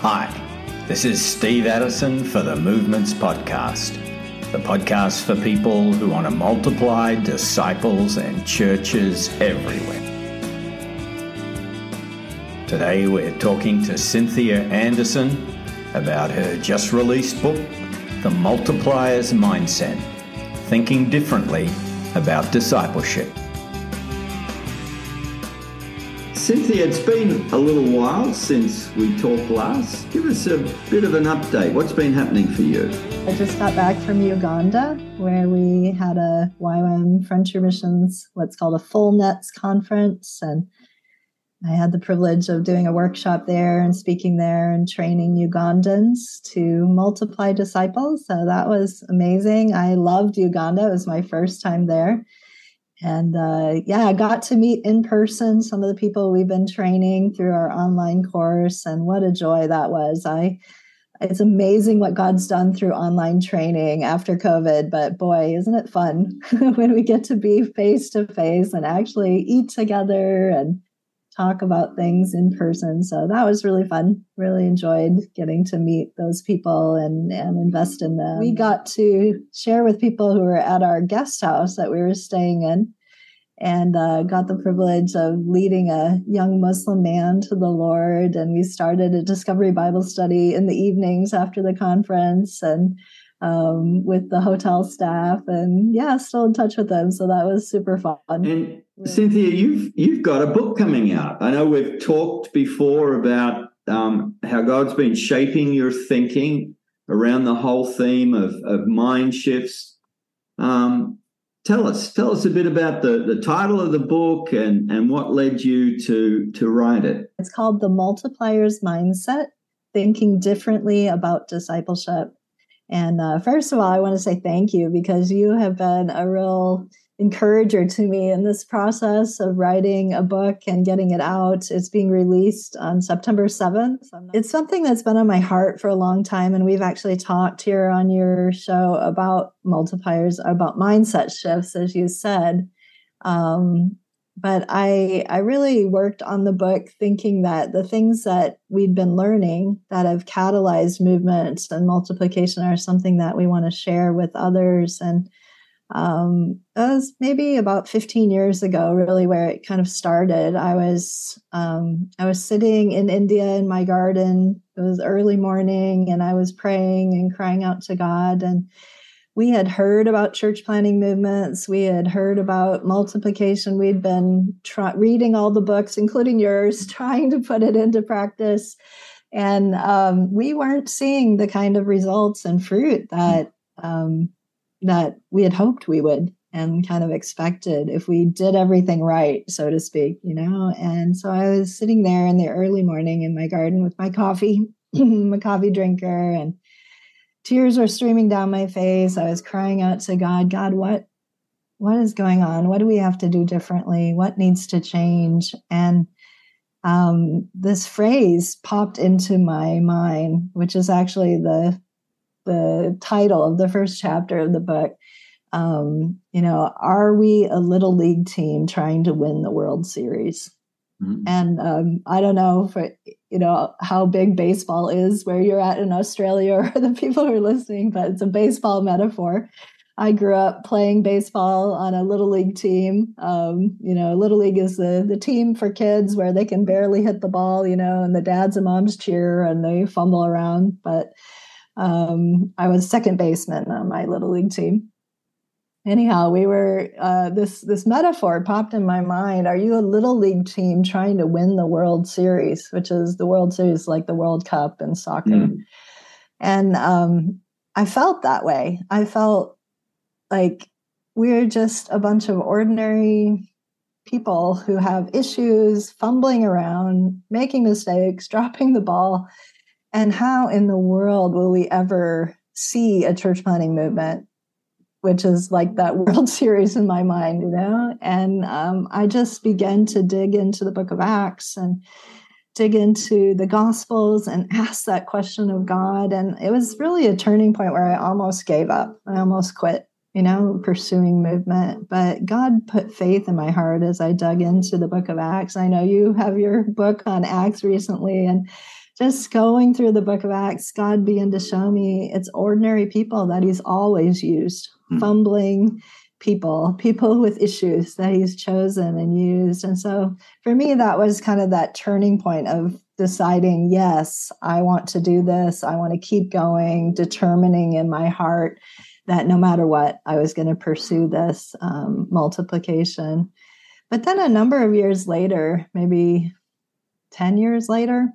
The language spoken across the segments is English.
Hi, this is Steve Addison for the Movements Podcast, the podcast for people who want to multiply disciples and churches everywhere. Today we're talking to Cynthia Anderson about her just released book, The Multiplier's Mindset Thinking Differently About Discipleship. Cynthia, it's been a little while since we talked last. Give us a bit of an update. What's been happening for you? I just got back from Uganda where we had a YWAM Frontier Missions, what's called a Full Nets conference. And I had the privilege of doing a workshop there and speaking there and training Ugandans to multiply disciples. So that was amazing. I loved Uganda. It was my first time there and uh, yeah, I got to meet in person some of the people we've been training through our online course, and what a joy that was! I it's amazing what God's done through online training after COVID, but boy, isn't it fun when we get to be face to face and actually eat together and talk about things in person. So that was really fun. Really enjoyed getting to meet those people and, and invest in them. We got to share with people who were at our guest house that we were staying in and uh, got the privilege of leading a young Muslim man to the Lord. And we started a Discovery Bible study in the evenings after the conference and um, with the hotel staff. And yeah, still in touch with them. So that was super fun. And Cynthia, you've you've got a book coming out. I know we've talked before about um, how God's been shaping your thinking around the whole theme of, of mind shifts. Um, tell us, tell us a bit about the, the title of the book and, and what led you to to write it. It's called The Multiplier's Mindset: Thinking Differently About Discipleship. And uh, first of all, I want to say thank you because you have been a real encourager to me in this process of writing a book and getting it out. It's being released on September 7th. It's something that's been on my heart for a long time. And we've actually talked here on your show about multipliers, about mindset shifts, as you said. Um, but I, I really worked on the book thinking that the things that we'd been learning that have catalyzed movements and multiplication are something that we want to share with others. And um, it was maybe about 15 years ago, really, where it kind of started. I was um, I was sitting in India in my garden. It was early morning, and I was praying and crying out to God. And we had heard about church planting movements. We had heard about multiplication. We'd been reading all the books, including yours, trying to put it into practice. And um, we weren't seeing the kind of results and fruit that um, that we had hoped we would and kind of expected if we did everything right, so to speak, you know. And so I was sitting there in the early morning in my garden with my coffee, my coffee drinker, and tears were streaming down my face. I was crying out to God, God, what what is going on? What do we have to do differently? What needs to change? And um, this phrase popped into my mind, which is actually the the title of the first chapter of the book. Um, you know, are we a little league team trying to win the World Series? Mm-hmm. And um, I don't know if it, you know how big baseball is where you're at in Australia or the people who are listening, but it's a baseball metaphor. I grew up playing baseball on a little league team. Um, you know, little league is the the team for kids where they can barely hit the ball, you know, and the dads and moms cheer and they fumble around. But um, I was second baseman on my little league team. Anyhow, we were uh, this this metaphor popped in my mind. Are you a little league team trying to win the World Series, which is the World Series like the World Cup in soccer? Mm. And um, I felt that way. I felt like we're just a bunch of ordinary people who have issues, fumbling around, making mistakes, dropping the ball, and how in the world will we ever see a church planting movement, which is like that World Series in my mind, you know? And um, I just began to dig into the book of Acts and dig into the Gospels and ask that question of God. And it was really a turning point where I almost gave up. I almost quit you know, pursuing movement. But God put faith in my heart as I dug into the book of Acts. I know you have your book on Acts recently, and just going through the book of Acts, God began to show me it's ordinary people that He's always used, mm. fumbling people, people with issues that He's chosen and used. And so for me, that was kind of that turning point of deciding, yes, I want to do this. I want to keep going, determining in my heart that no matter what, I was going to pursue this um, multiplication. But then a number of years later, maybe 10 years later,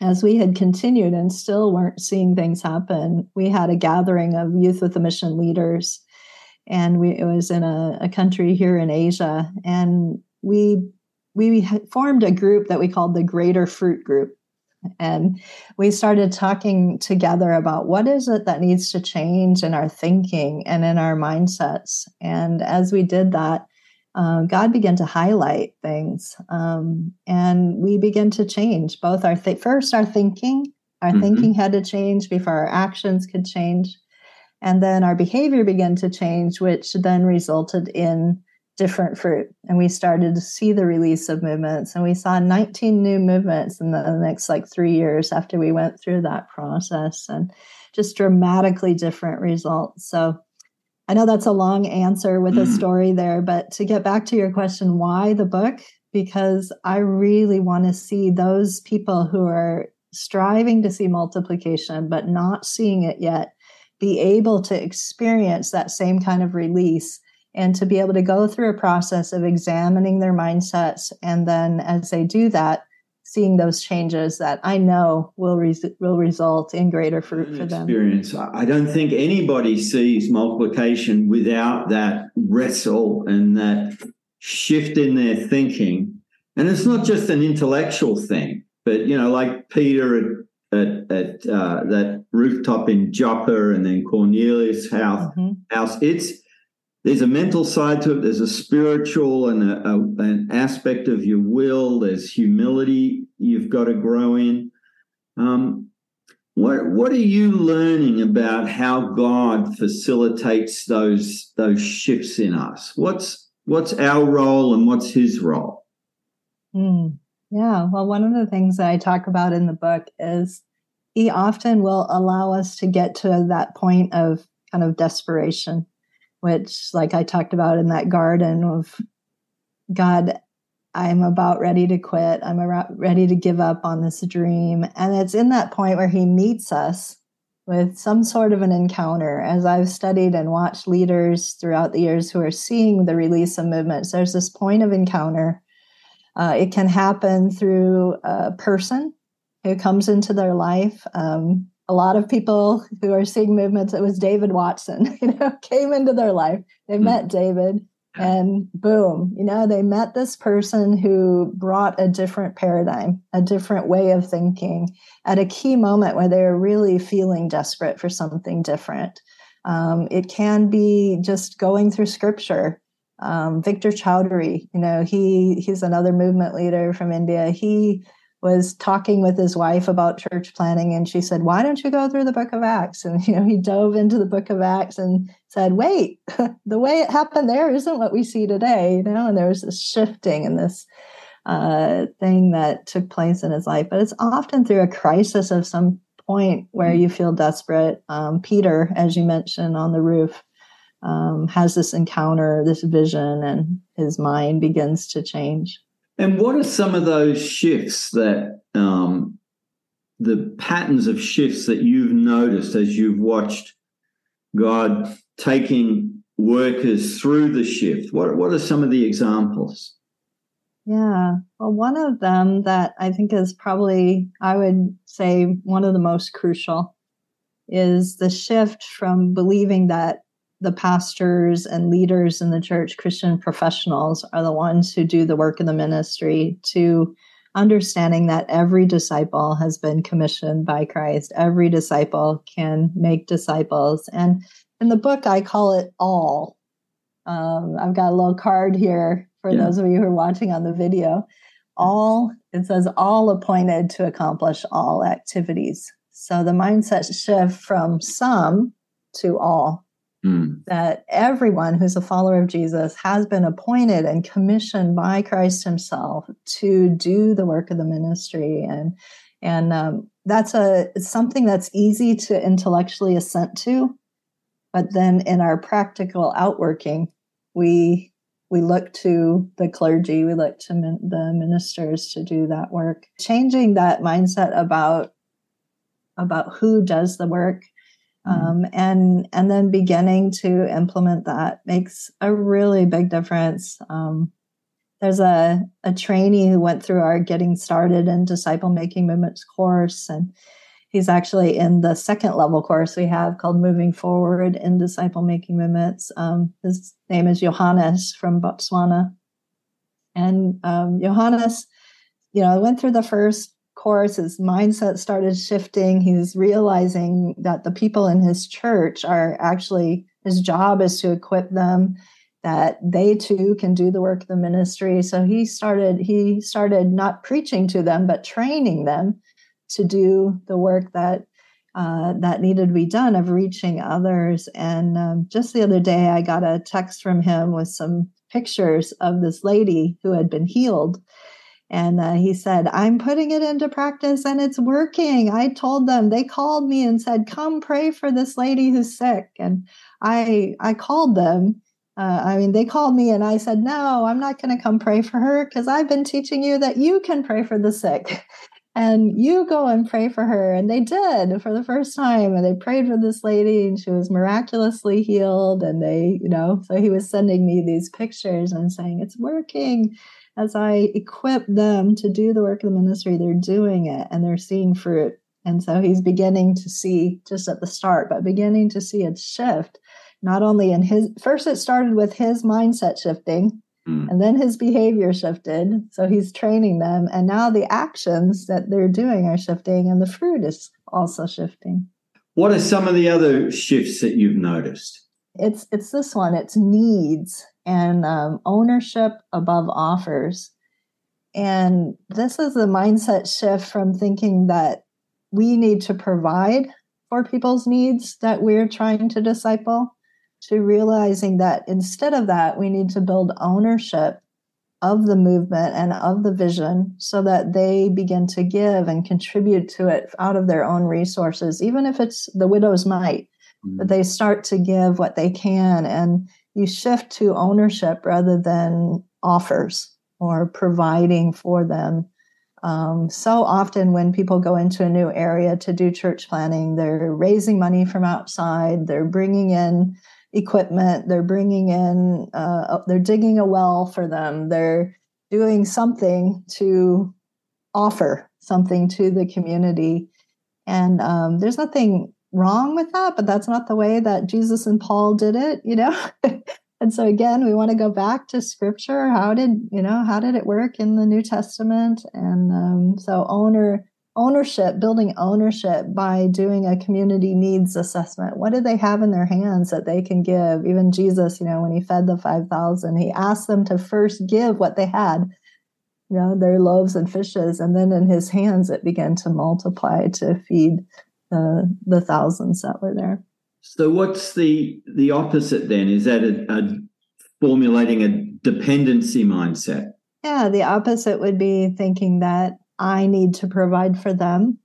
as we had continued and still weren't seeing things happen, we had a gathering of youth with a mission leaders. And we, it was in a, a country here in Asia. And we we formed a group that we called the Greater Fruit Group. And we started talking together about what is it that needs to change in our thinking and in our mindsets. And as we did that, uh, God began to highlight things, um, and we began to change both our th- first our thinking. Our mm-hmm. thinking had to change before our actions could change, and then our behavior began to change, which then resulted in different fruit. And we started to see the release of movements, and we saw 19 new movements in the, in the next like three years after we went through that process, and just dramatically different results. So I know that's a long answer with a mm. story there, but to get back to your question, why the book? Because I really want to see those people who are striving to see multiplication but not seeing it yet be able to experience that same kind of release and to be able to go through a process of examining their mindsets and then as they do that seeing those changes that I know will res- will result in greater fruit for them. Experience. I don't think anybody sees multiplication without that wrestle and that shift in their thinking. And it's not just an intellectual thing, but you know, like Peter at at, at uh, that rooftop in Joppa and then Cornelius' house. Mm-hmm. House. It's there's a mental side to it. There's a spiritual and a, a, an aspect of your will. There's humility you've got to grow in. Um, what what are you learning about how God facilitates those those shifts in us? What's what's our role and what's His role? Mm, yeah, well, one of the things that I talk about in the book is He often will allow us to get to that point of kind of desperation which, like I talked about in that garden of God, I'm about ready to quit. I'm ready to give up on this dream. And it's in that point where he meets us with some sort of an encounter. As I've studied and watched leaders throughout the years who are seeing the release of movements, there's this point of encounter. Uh, it can happen through a person who comes into their life. Um, a lot of people who are seeing movements, it was David Watson, you know, came into their life. They mm. met David and boom, you know, they met this person who brought a different paradigm, a different way of thinking at a key moment where they're really feeling desperate for something different. Um, it can be just going through scripture. Um, Victor Choudhrie, you know, he he's another movement leader from India. He was talking with his wife about church planting and she said why don't you go through the book of acts? And you know he dove into the book of acts and said wait the way it happened there isn't what we see today you know and there was this shifting and this uh, thing that took place in his life. But it's often through a crisis of some point where you feel desperate. Um, peter as you mentioned on the roof um, has this encounter this vision and his mind begins to change and what are some of those shifts that um, the patterns of shifts that you've noticed as you've watched God taking workers through the shift? What what are some of the examples? Yeah, well, one of them that I think is probably, I would say, one of the most crucial is the shift from believing that the pastors and leaders in the church, Christian professionals, are the ones who do the work in the ministry to understanding that every disciple has been commissioned by Christ. Every disciple can make disciples. And in the book, I call it all. Um, I've got a little card here for yeah. those of you who are watching on the video. All, it says, all appointed to accomplish all activities. So the mindset shift from some to all Mm. That everyone who's a follower of Jesus has been appointed and commissioned by Christ Himself to do the work of the ministry, and and um, that's a something that's easy to intellectually assent to, but then in our practical outworking, we we look to the clergy, we look to min- the ministers to do that work. Changing that mindset about about who does the work. Um, and and then beginning to implement that makes a really big difference. Um, there's a a trainee who went through our getting started in disciple making movements course, and he's actually in the second level course we have called Moving Forward in Disciple Making Movements. Um, his name is Johannes from Botswana, and um, Johannes, you know, went through the first course, his mindset started shifting. He's realizing that the people in his church are actually, his job is to equip them that they too can do the work of the ministry. So he started he started not preaching to them but training them to do the work that uh, that needed to be done of reaching others. And um, just the other day i got a text from him with some pictures of this lady who had been healed and uh, he said, I'm putting it into practice and it's working. I told them, they called me and said, Come pray for this lady who's sick. And I, I called them. Uh, I mean, they called me and I said, No, I'm not going to come pray for her because I've been teaching you that you can pray for the sick. and you go and pray for her. And they did for the first time. And they prayed for this lady and she was miraculously healed. And they, you know, so he was sending me these pictures and saying, It's working as I equip them to do the work of the ministry, they're doing it and they're seeing fruit. And so he's beginning to see, just at the start, but beginning to see a shift, not only in his, first it started with his mindset shifting, mm. and then his behavior shifted. So he's training them. And now the actions that they're doing are shifting, and the fruit is also shifting. What are some of the other shifts that you've noticed? It's it's this one. It's needs and um, ownership above offers. And this is a mindset shift from thinking that we need to provide for people's needs that we're trying to disciple to realizing that instead of that, we need to build ownership of the movement and of the vision so that they begin to give and contribute to it out of their own resources, even if it's the widow's mite, mm-hmm. that they start to give what they can and you shift to ownership rather than offers or providing for them. Um, so often, when people go into a new area to do church planting, they're raising money from outside, they're bringing in equipment, they're bringing in, uh, they're digging a well for them, they're doing something to offer something to the community. And um, there's nothing wrong with that, but that's not the way that Jesus and Paul did it, you know? and so again, we want to go back to scripture. How did, you know, how did it work in the New Testament? And um, so owner ownership, building ownership by doing a community needs assessment. What do they have in their hands that they can give? Even Jesus, you know, when he fed the 5,000, he asked them to first give what they had you know their loaves and fishes and then in his hands it began to multiply to feed the the thousands that were there. So what's the the opposite then? Is that a, a formulating a dependency mindset? Yeah, the opposite would be thinking that I need to provide for them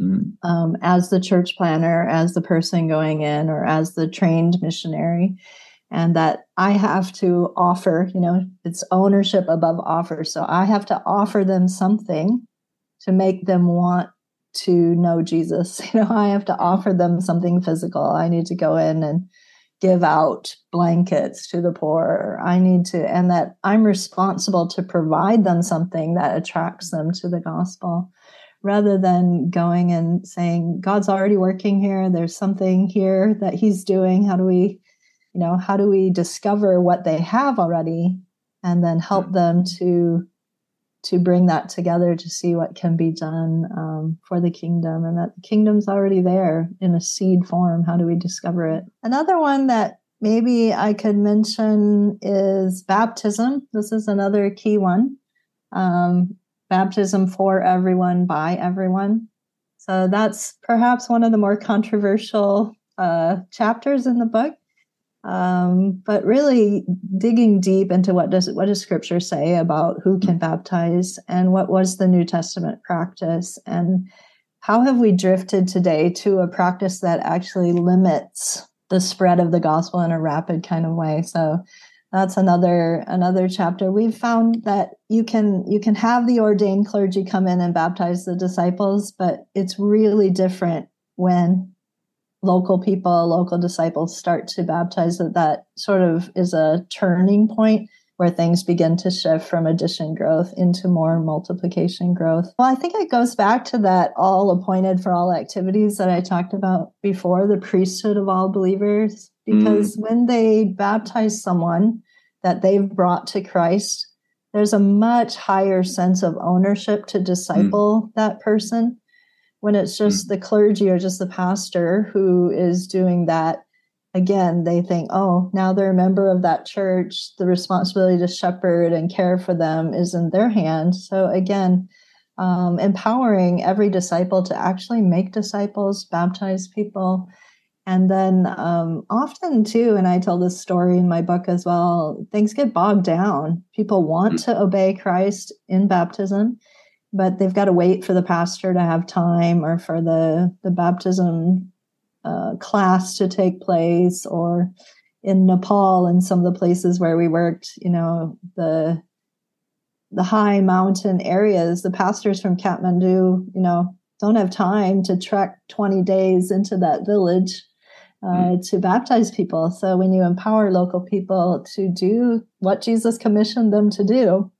mm. um, as the church planter, as the person going in, or as the trained missionary, and that I have to offer, you know, it's ownership above offer. So I have to offer them something to make them want to know Jesus. You know, I have to offer them something physical. I need to go in and give out blankets to the poor. I need to, and that I'm responsible to provide them something that attracts them to the gospel rather than going and saying, God's already working here. There's something here that He's doing. How do we, you know, how do we discover what they have already and then help hmm. them to to bring that together to see what can be done um, for the kingdom and that the kingdom's already there in a seed form. How do we discover it? Another one that maybe i could mention is baptism. This is another key one. Um, baptism for everyone by everyone. So that's perhaps one of the more controversial uh, chapters in the book Um, but really digging deep into what does what does Scripture say about who can baptize and what was the New Testament practice and how have we drifted today to a practice that actually limits the spread of the gospel in a rapid kind of way? So that's another another chapter we've found that you can you can have the ordained clergy come in and baptize the disciples but it's really different when local people local disciples start to baptize that that sort of is a turning point where things begin to shift from addition growth into more multiplication growth well i think it goes back to that all appointed for all activities that i talked about before the priesthood of all believers because mm. when they baptize someone that they've brought to Christ, there's a much higher sense of ownership to disciple mm. that person when it's just mm. the clergy or just the pastor who is doing that again they think oh now they're a member of that church the responsibility to shepherd and care for them is in their hands so again um, empowering every disciple to actually make disciples baptize people and then um, often too, and I tell this story in my book as well, things get bogged down. People want mm-hmm. to obey Christ in baptism, but they've got to wait for the pastor to have time or for the, the baptism uh, class to take place or in Nepal and some of the places where we worked, you know, the the high mountain areas, the pastors from Kathmandu, you know, don't have time to trek 20 days into that village uh, mm. to baptize people. So when you empower local people to do what Jesus commissioned them to do,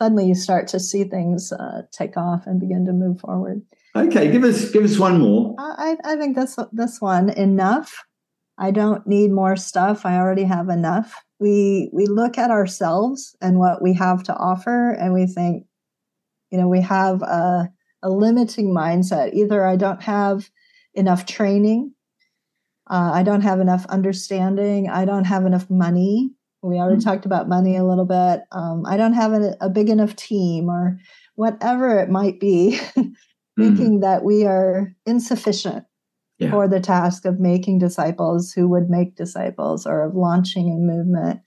suddenly you start to see things uh, take off and begin to move forward. Okay, give us give us one more. I, I think this this one enough. I don't need more stuff. I already have enough. We we look at ourselves and what we have to offer, and we think, you know, we have a, a limiting mindset. Either I don't have enough training uh, I don't have enough understanding. I don't have enough money. We already mm-hmm. talked about money a little bit. Um, I don't have a, a, big enough team or whatever it might be, thinking mm-hmm. that we are insufficient yeah. for the task of making disciples who would make disciples or of launching a movement.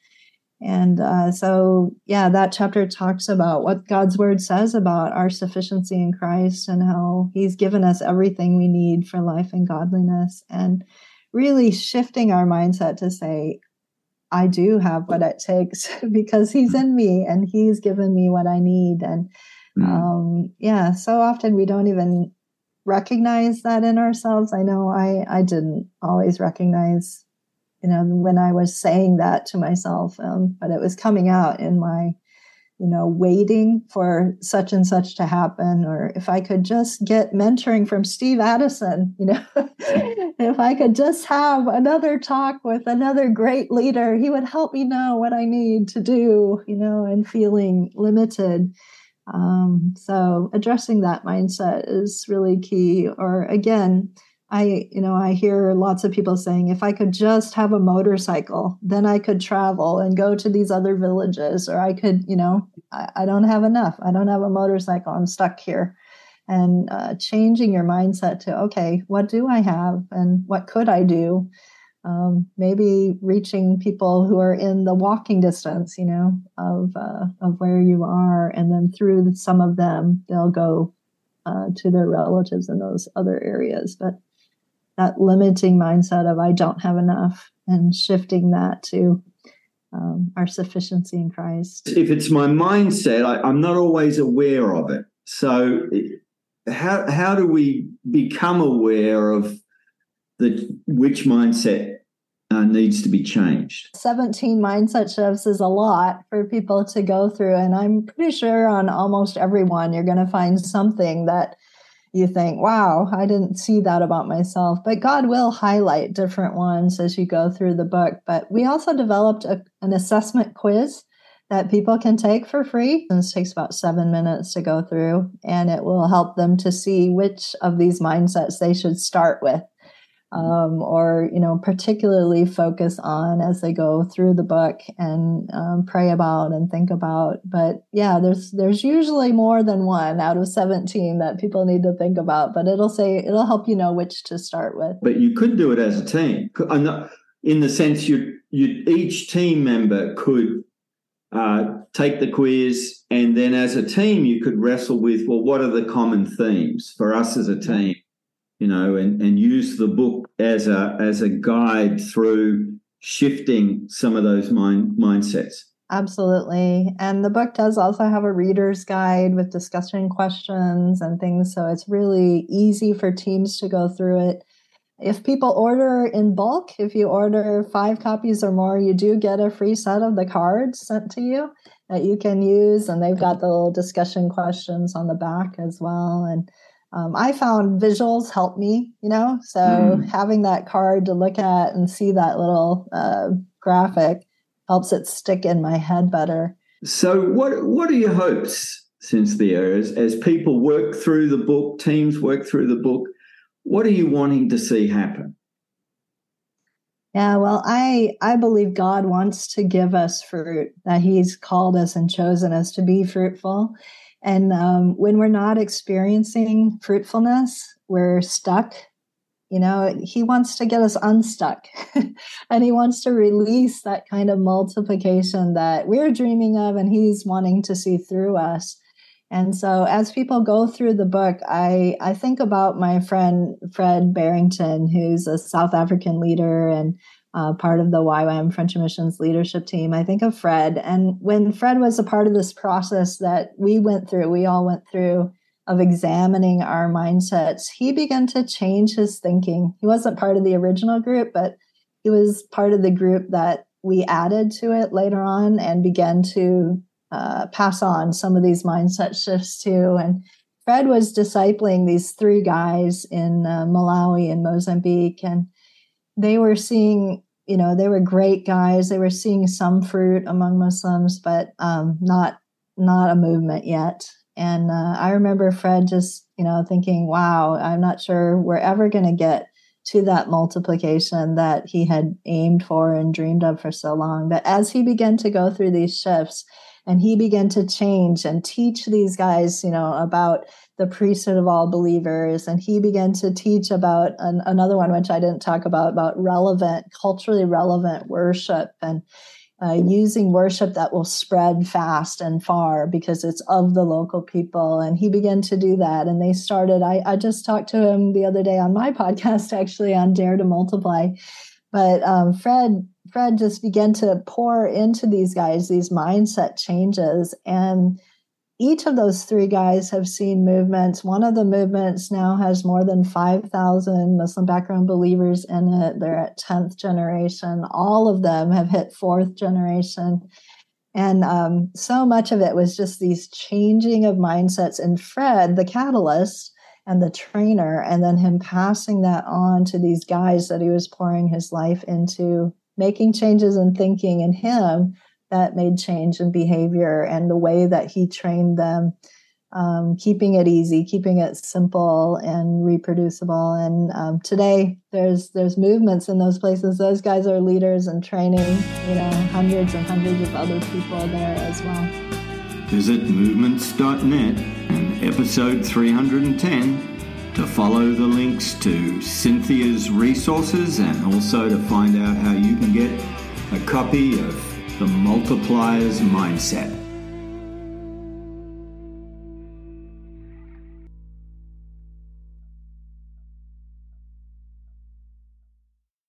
And uh, so, yeah, that chapter talks about what God's word says about our sufficiency in Christ and how he's given us everything we need for life and godliness. And really shifting our mindset to say, I do have what it takes because he's in me and he's given me what I need. And mm. um, yeah, so often we don't even recognize that in ourselves. I know I, I didn't always recognize, you know, when I was saying that to myself, um, but it was coming out in my you know, waiting for such and such to happen, or if I could just get mentoring from Steve Addison, you know, if I could just have another talk with another great leader, he would help me know what I need to do, you know, and feeling limited. Um, so addressing that mindset is really key. Or again, I, you know, I hear lots of people saying, if I could just have a motorcycle, then I could travel and go to these other villages, or I could, you know, I, I don't have enough. I don't have a motorcycle. I'm stuck here. And uh, changing your mindset to, okay, what do I have and what could I do? Um, maybe reaching people who are in the walking distance, you know, of uh, of where you are, and then through some of them, they'll go uh, to their relatives in those other areas. But that limiting mindset of I don't have enough and shifting that to um, our sufficiency in Christ. If it's my mindset, I, I'm not always aware of it. So, how how do we become aware of the which mindset uh, needs to be changed? 17 mindset shifts is a lot for people to go through. And I'm pretty sure on almost everyone, you're going to find something that you think, wow, I didn't see that about myself. But God will highlight different ones as you go through the book. But we also developed a, an assessment quiz that people can take for free. This takes about seven minutes to go through, and it will help them to see which of these mindsets they should start with um, or you know particularly focus on as they go through the book and um, pray about and think about. But yeah there's there's usually more than one out of 17 that people need to think about but it'll say it'll help you know which to start with. But you could do it as a team. In the sense you you each team member could uh, take the quiz, and then as a team you could wrestle with well, what are the common themes for us as a team, you know, and and use the book as a as a guide through shifting some of those mind mindsets. Absolutely. And the book does also have a reader's guide with discussion questions and things. So it's really easy for teams to go through it. If people order in bulk, if you order five copies or more, you do get a free set of the cards sent to you that you can use. And they've got the little discussion questions on the back as well. And um, I found visuals help me, you know, so mm. having that card to look at and see that little uh, graphic helps it stick in my head better. So, what what are your hopes, Cynthia, as, as people work through the book, teams work through the book? What are you wanting to see happen? Yeah, well, I I believe God wants to give us fruit. That He's called us and chosen us to be fruitful, and um, when we're not experiencing fruitfulness, we're stuck you know, he wants to get us unstuck and he wants to release that kind of multiplication that we're dreaming of and he's wanting to see through us. And so as people go through the book, I, I think about my friend Fred Barrington, who's a South African leader and uh, part of the YWAM Frontier Missions leadership team. I think of Fred. And when Fred was a part of this process that we went through, we all went through of examining our mindsets, he began to change his thinking. He wasn't part of the original group, but he was part of the group that we added to it later on and began to uh, pass on some of these mindset shifts too. And Fred was discipling these three guys in uh, Malawi and Mozambique, and they were seeing, you know, they were great guys. They were seeing some fruit among Muslims, but um, not not a movement yet. And uh, I remember Fred just, you know, thinking, wow, I'm not sure we're ever going to get to that multiplication that he had aimed for and dreamed of for so long. But as he began to go through these shifts and he began to change and teach these guys, you know, about the priesthood of all believers, and he began to teach about an, another one, which I didn't talk about, about relevant, culturally relevant worship. And uh, using worship that will spread fast and far because it's of the local people. And he began to do that. And they started, I, I just talked to him the other day on my podcast, actually, on Dare to Multiply. But um, Fred, Fred just began to pour into these guys these mindset changes. And each of those three guys have seen movements. One of the movements now has more than 5,000 Muslim background believers in it. They're at 10th generation. All of them have hit fourth generation. And um, so much of it was just these changing of mindsets. And Fred, the catalyst and the trainer, and then him passing that on to these guys that he was pouring his life into, making changes in thinking in him that made change in behavior and the way that he trained them um, keeping it easy keeping it simple and reproducible. And um, today there's there's movements in those places. Those guys are leaders and training you know hundreds and hundreds of other people there as well. Visit movements.net and episode 310 to follow the links to Cynthia's resources and also to find out how you can get a copy of the multipliers mindset.